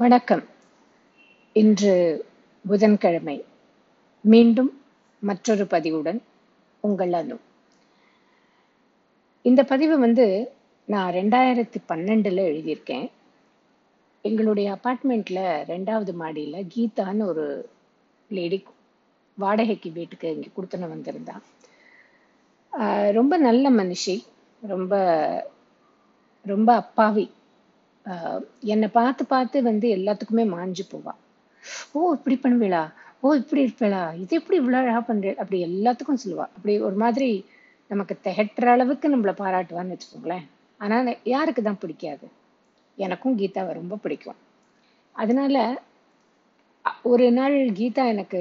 வணக்கம். இன்று புதன்கிழமை. மீண்டும் மற்றொரு பதிவுடன் உங்கள் அனு. இந்த பதிவு வந்து நான் ரெண்டாயிரத்தி பன்னெண்டில் எழுதியிருக்கேன். எங்களுடைய அப்பார்ட்மெண்ட்டில் ரெண்டாவது மாடியில் கீதான்னு ஒரு லேடி வாடகைக்கு வீட்டுக்கு இங்கே கொடுத்துன்னு வந்திருந்தான் ரொம்ப நல்ல மனுஷி. ரொம்ப ரொம்ப அப்பாவி. என்னை பார்த்து பார்த்து வந்து எல்லாத்துக்குமே மாஞ்சு போவா. ஓ இப்படி பண்ணுவீளா? ஓ இப்படி இருப்பேளா? இது எப்படி இவ்வளோ அழகாக பண்ற? அப்படி எல்லாத்துக்கும் சொல்லுவா. அப்படி ஒரு மாதிரி நமக்கு திகட்டுற அளவுக்கு நம்மள பாராட்டுவான்னு வச்சுக்கோங்களேன். ஆனால் யாருக்கு தான் பிடிக்காது? எனக்கும் கீதாவை ரொம்ப பிடிக்கும். அதனால ஒரு நாள் கீதா எனக்கு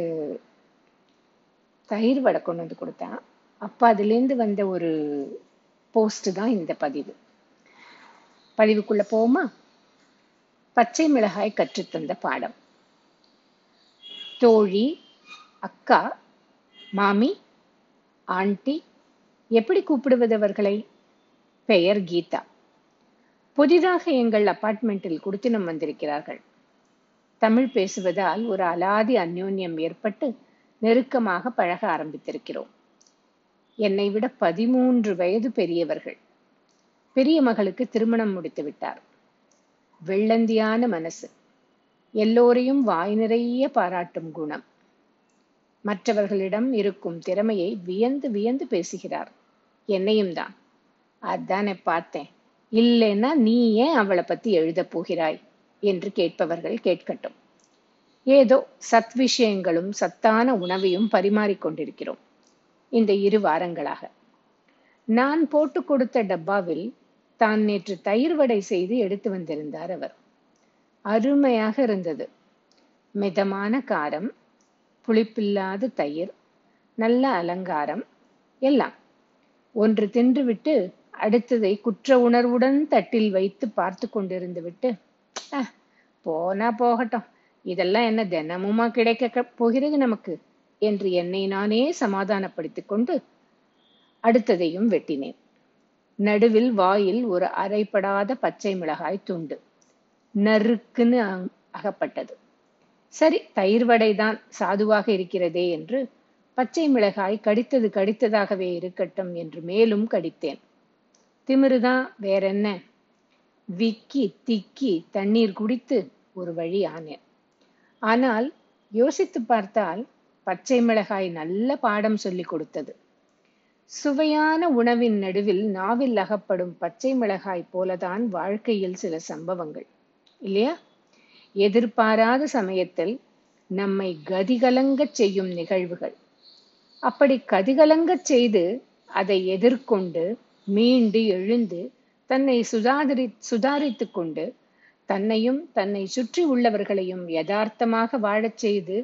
தயிர் வடை கொண்டு வந்து கொடுத்தா அப்போ அதுலேருந்து வந்த ஒரு போஸ்ட் தான் இந்த பதிவு. பதிவுக்குள்ள போமா பச்சை மிளகாய் கற்றுத்தந்த பாடம். தோழி அக்கா மாமி ஆண்டி எப்படி கூப்பிடுவது அவர்களை? பெயர் கீதா. புதிதாக எங்கள் அபார்ட்மெண்ட்டில் குடித்தனம் வந்திருக்கிறார்கள். தமிழ் பேசுவதால் ஒரு அலாதி அந்யோன்யம் ஏற்பட்டு நெருக்கமாக பழக ஆரம்பித்திருக்கிறோம். என்னை விட பதிமூன்று வயது பெரியவர்கள். பெரிய மகளுக்கு திருமணம் முடித்து விட்டார். வெள்ளந்தியான மனசு. எல்லோரையும் வாய் நிறைய பாராட்டும் குணம். மற்றவர்களிடம் இருக்கும் திறமையை வியந்து வியந்து பேசுகிறார். என்னையும் தான். அதானே பார்த்தேன். இல்லைன்னா நீ ஏன் அவளை பத்தி எழுதப் போகிறாய்? என்று கேட்பவர்கள் கேட்கட்டும். ஏதோ சத் விஷயங்களும் சத்தான உணவையும் பரிமாறிக் கொண்டிருக்கிறோம். இந்த இரு வாரங்களாக. நான் போட்டு கொடுத்த டப்பாவில் தான் நேற்று தயிர் வடை செய்து எடுத்து வந்திருந்தார் அவர். அருமையாக இருந்தது. மிதமான காரம் புளிப்பில்லாத தயிர் நல்ல அலங்காரம் எல்லாம். ஒன்று தின்றுவிட்டு அடுத்ததை குற்ற உணர்வுடன் தட்டில் வைத்து பார்த்து கொண்டிருந்து விட்டு போனா போகட்டும். இதெல்லாம் என்ன தினமுமா கிடைக்க போகிறது நமக்கு? என்று என்னை நானே சமாதானப்படுத்திக் கொண்டு அடுத்ததையும் வெட்டினேன். நடுவில் வாயில் ஒரு அரைப்படாத பச்சை மிளகாய் துண்டு. நறுக்குன்னு அகப்பட்டது. சரி தயிர் வடைதான் சாதுவாக இருக்கிறதே என்று பச்சை மிளகாய் கடித்தது கடித்ததாகவே இருக்கட்டும் என்று மேலும் கடித்தேன். திமிருதான் வேறென்ன? விக்கி திக்கி தண்ணீர் குடித்து ஒரு வழி ஆனேன். ஆனால் யோசித்து பார்த்தால் பச்சை மிளகாய் நல்ல பாடம் சொல்லிக் கொடுத்தது. சுவையான உணவின் நடுவில் நாவில் அகப்படும் பச்சை மிளகாய் போலதான் வாழ்க்கையில் சில சம்பவங்கள். இல்லையா? எதிர்பாராத சமயத்தில் நம்மை கதிகலங்கச் செய்யும் நிகழ்வுகள். அப்படி கதிகலங்கச் செய்து அதை எதிர்கொண்டு மீண்டு எழுந்து தன்னை சுதாரி சுதாரித்து கொண்டு தன்னையும் தன்னை சுற்றி உள்ளவர்களையும் யதார்த்தமாக வாழச் செய்து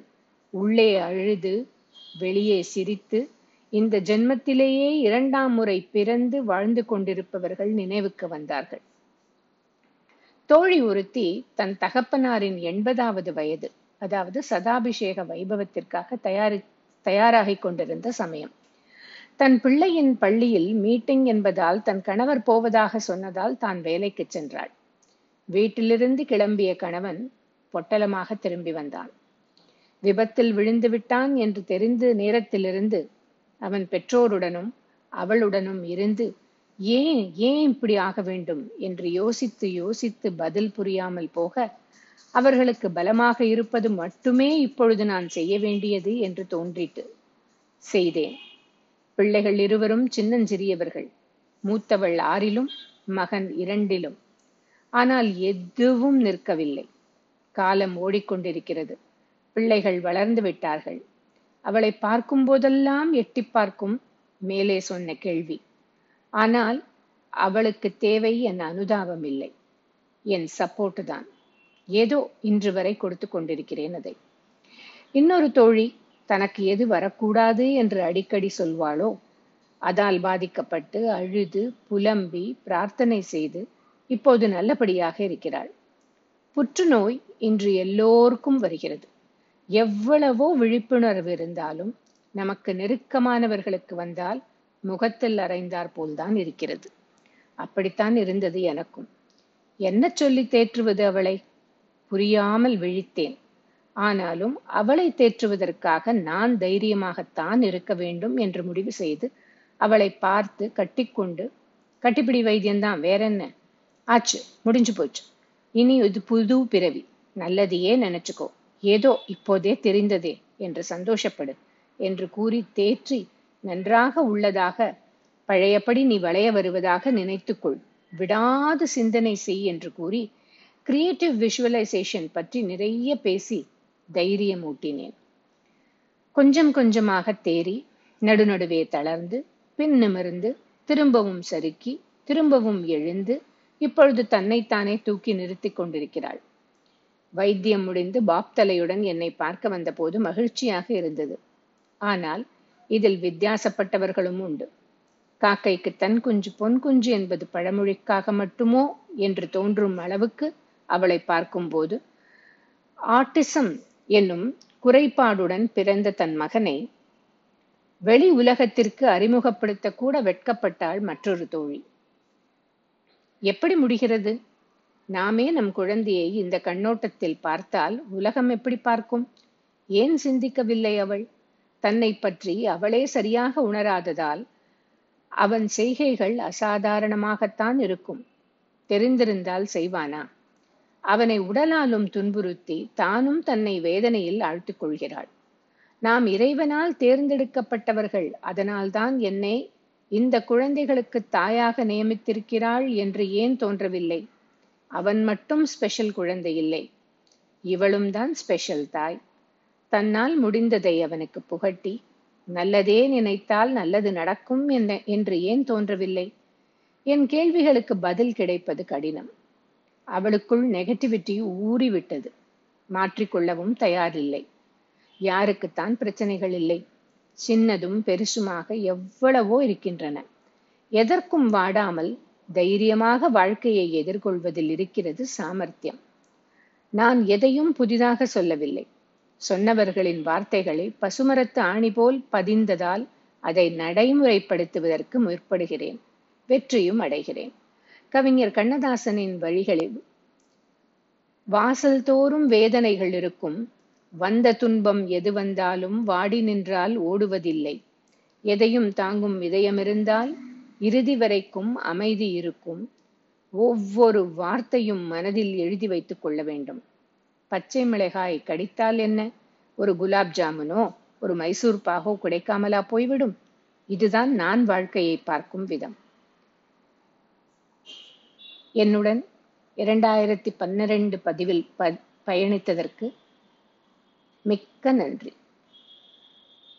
உள்ளே அழுது வெளியே சிரித்து இந்த ஜென்மத்திலேயே இரண்டாம் முறை பிறந்து வாழ்ந்து கொண்டிருப்பவர்கள் நினைவுக்கு வந்தார்கள். தோழி ஒருத்தி தன் தகப்பனாரின் எண்பதாவது வயது அதாவது சதாபிஷேக வைபவத்திற்காக தயாரி தயாராகிக் கொண்டிருந்த சமயம். தன் பிள்ளையின் பள்ளியில் மீட்டிங் என்பதால் தன் கணவர் போவதாக சொன்னதால் தான் வேலைக்கு சென்றாள். வீட்டிலிருந்து கிளம்பிய கணவன் பொட்டலமாக திரும்பி வந்தான். விபத்தில் விழுந்து விட்டான் என்று தெரிந்து நேரத்திலிருந்து அவன் பெற்றோருடனும் அவளுடனும் இருந்து ஏன் ஏன் இப்படி ஆக வேண்டும்? என்று யோசித்து யோசித்து பதில் புரியாமல் போக அவர்களுக்கு பலமாக இருப்பது மட்டுமே இப்பொழுது நான் செய்ய வேண்டியது என்று தோன்றிட்டு செய்தேன். பிள்ளைகள் இருவரும் சின்னஞ்சிறியவர்கள். மூத்தவள் ஆறிலும் மகன் இரண்டிலும். ஆனால் எதுவும் நிற்கவில்லை. காலம் ஓடிக்கொண்டிருக்கிறது. பிள்ளைகள் வளர்ந்து விட்டார்கள். அவளை பார்க்கும் போதெல்லாம் எட்டி பார்க்கும் மேலே சொன்ன கேள்வி. ஆனால் அவளுக்கு தேவை என் அனுதாபம் இல்லை. என் சப்போர்ட் தான். ஏதோ இன்று வரை கொடுத்து கொண்டிருக்கிறேன் அதை. இன்னொரு தோழி தனக்கு எது வரக்கூடாது என்று அடிக்கடி சொல்வாளோ அதால் பாதிக்கப்பட்டு அழுது புலம்பி பிரார்த்தனை செய்து இப்போது நல்லபடியாக இருக்கிறாள். புற்றுநோய் இன்று எல்லோருக்கும் வருகிறது. எவ்வளவோ விழிப்புணர்வு இருந்தாலும் நமக்கு நெருக்கமானவர்களுக்கு வந்தால் முகத்தில் அறைந்தார் போல்தான் இருக்கிறது. அப்படித்தான் இருந்தது எனக்கும். என்ன சொல்லி தேற்றுவது அவளை? புரியாமல் விழித்தேன். ஆனாலும் அவளை தேற்றுவதற்காக நான் தைரியமாகத்தான் இருக்க வேண்டும் என்று முடிவு செய்து அவளை பார்த்து கட்டிக்கொண்டு கட்டிப்பிடி வைத்தியம்தான் வேற என்ன ஆச்சு முடிஞ்சு போச்சு. இனி இது புது பிறவி. நல்லதையே நினைச்சுக்கோ. ஏதோ இப்போதே தெரிந்ததே என்று சந்தோஷப்படு என்று கூறி தேற்றி நன்றாக உள்ளதாக பழையபடி நீ வளைய வருவதாக நினைத்துக்கொள். விடாது சிந்தனை செய் என்று கூறி கிரியேட்டிவ் விஷுவலைசேஷன் பற்றி நிறைய பேசி தைரியமூட்டினேன். கொஞ்சம் கொஞ்சமாக தேறி நடுநடுவே தளர்ந்து பின் நிமிர்ந்து திரும்பவும் சறுக்கி திரும்பவும் எழுந்து இப்பொழுது தன்னைத்தானே தூக்கி நிறுத்திக் கொண்டிருக்கிறாள். வைத்தியம் முடிந்து பாப்தலையுடன் என்னை பார்க்க வந்தபோது மகிழ்ச்சியாக இருந்தது. ஆனால் இதில் வித்தியாசப்பட்டவர்களும் உண்டு. காக்கைக்கு தன் குஞ்சு பொன் குஞ்சு என்பது பழமொழிக்காக மட்டுமோ என்று தோன்றும் அளவுக்கு அவளை பார்க்கும்போது ஆட்டிசம் என்னும் குறைபாடுடன் பிறந்த தன் மகனை வெளி உலகத்திற்கு அறிமுகப்படுத்த கூட வெட்கப்பட்டாள் மற்றொரு தோழி. எப்படி முடிகிறது? நாமே நம் குழந்தையை இந்த கண்ணோட்டத்தில் பார்த்தால் உலகம் எப்படி பார்க்கும்? ஏன் சிந்திக்கவில்லை அவள்? தன்னை பற்றி அவளே சரியாக உணராததால் அவன் செய்கைகள் அசாதாரணமாகத்தான் இருக்கும். தெரிந்திருந்தால் செய்வானா? அவனை உடலாலும் துன்புறுத்தி தானும் தன்னை வேதனையில் ஆழ்த்துக் கொள்கிறாள். நாம் இறைவனால் தேர்ந்தெடுக்கப்பட்டவர்கள் அதனால்தான் என்னை இந்த குழந்தைகளுக்கு தாயாக நியமித்திருக்கிறாள் என்று ஏன் தோன்றவில்லை? அவன் மட்டும் ஸ்பெஷல் குழந்தை இல்லை. இவளும் தான் ஸ்பெஷல் தாய். தன்னால் முடிந்ததை அவனுக்கு புகட்டி நல்லதே நினைத்தால் நல்லது நடக்கும் என்ன என்று ஏன் தோன்றவில்லை? என் கேள்விகளுக்கு பதில் கிடைப்பது கடினம். அவளுக்குள் நெகட்டிவிட்டி ஊறிவிட்டது. மாற்றிக்கொள்ளவும் தயாரில்லை. யாருக்குத்தான் பிரச்சனைகள் இல்லை. சின்னதும் பெருசுமாக எவ்வளவோ இருக்கின்றன. எதற்கும் வாடாமல் தைரியமாக வாழ்க்கையை எதிர்கொள்வதில் இருக்கிறது சாமர்த்தியம். நான் எதையும் புதிதாக சொல்லவில்லை. சொன்னவர்களின் வார்த்தைகளை பசுமரத்து ஆணி போல் பதிந்ததால் அதை நடைமுறைப்படுத்துவதற்கு முற்படுகிறேன். வெற்றியும் அடைகிறேன். கவிஞர் கண்ணதாசனின் வழிகளில் வாசல் தோறும் வேதனைகள் இருக்கும். வந்த துன்பம் எது வந்தாலும் வாடி நின்றால் ஓடுவதில்லை. எதையும் தாங்கும் இதயமிருந்தால் இறுதி வரைக்கும் அமைதி இருக்கும். ஒவ்வொரு வார்த்தையும் மனதில் எழுதி வைத்துக் கொள்ள வேண்டும். பச்சை மிளகாய் கடித்தால் என்ன? ஒரு குலாப் ஜாமுனோ ஒரு மைசூர் பாகோ கிடைக்காமலா போய்விடும்? இதுதான் நான் வாழ்க்கையை பார்க்கும் விதம். என்னுடன் இரண்டாயிரத்தி பன்னிரண்டு பதிவில் ப பயணித்ததற்கு மிக்க நன்றி.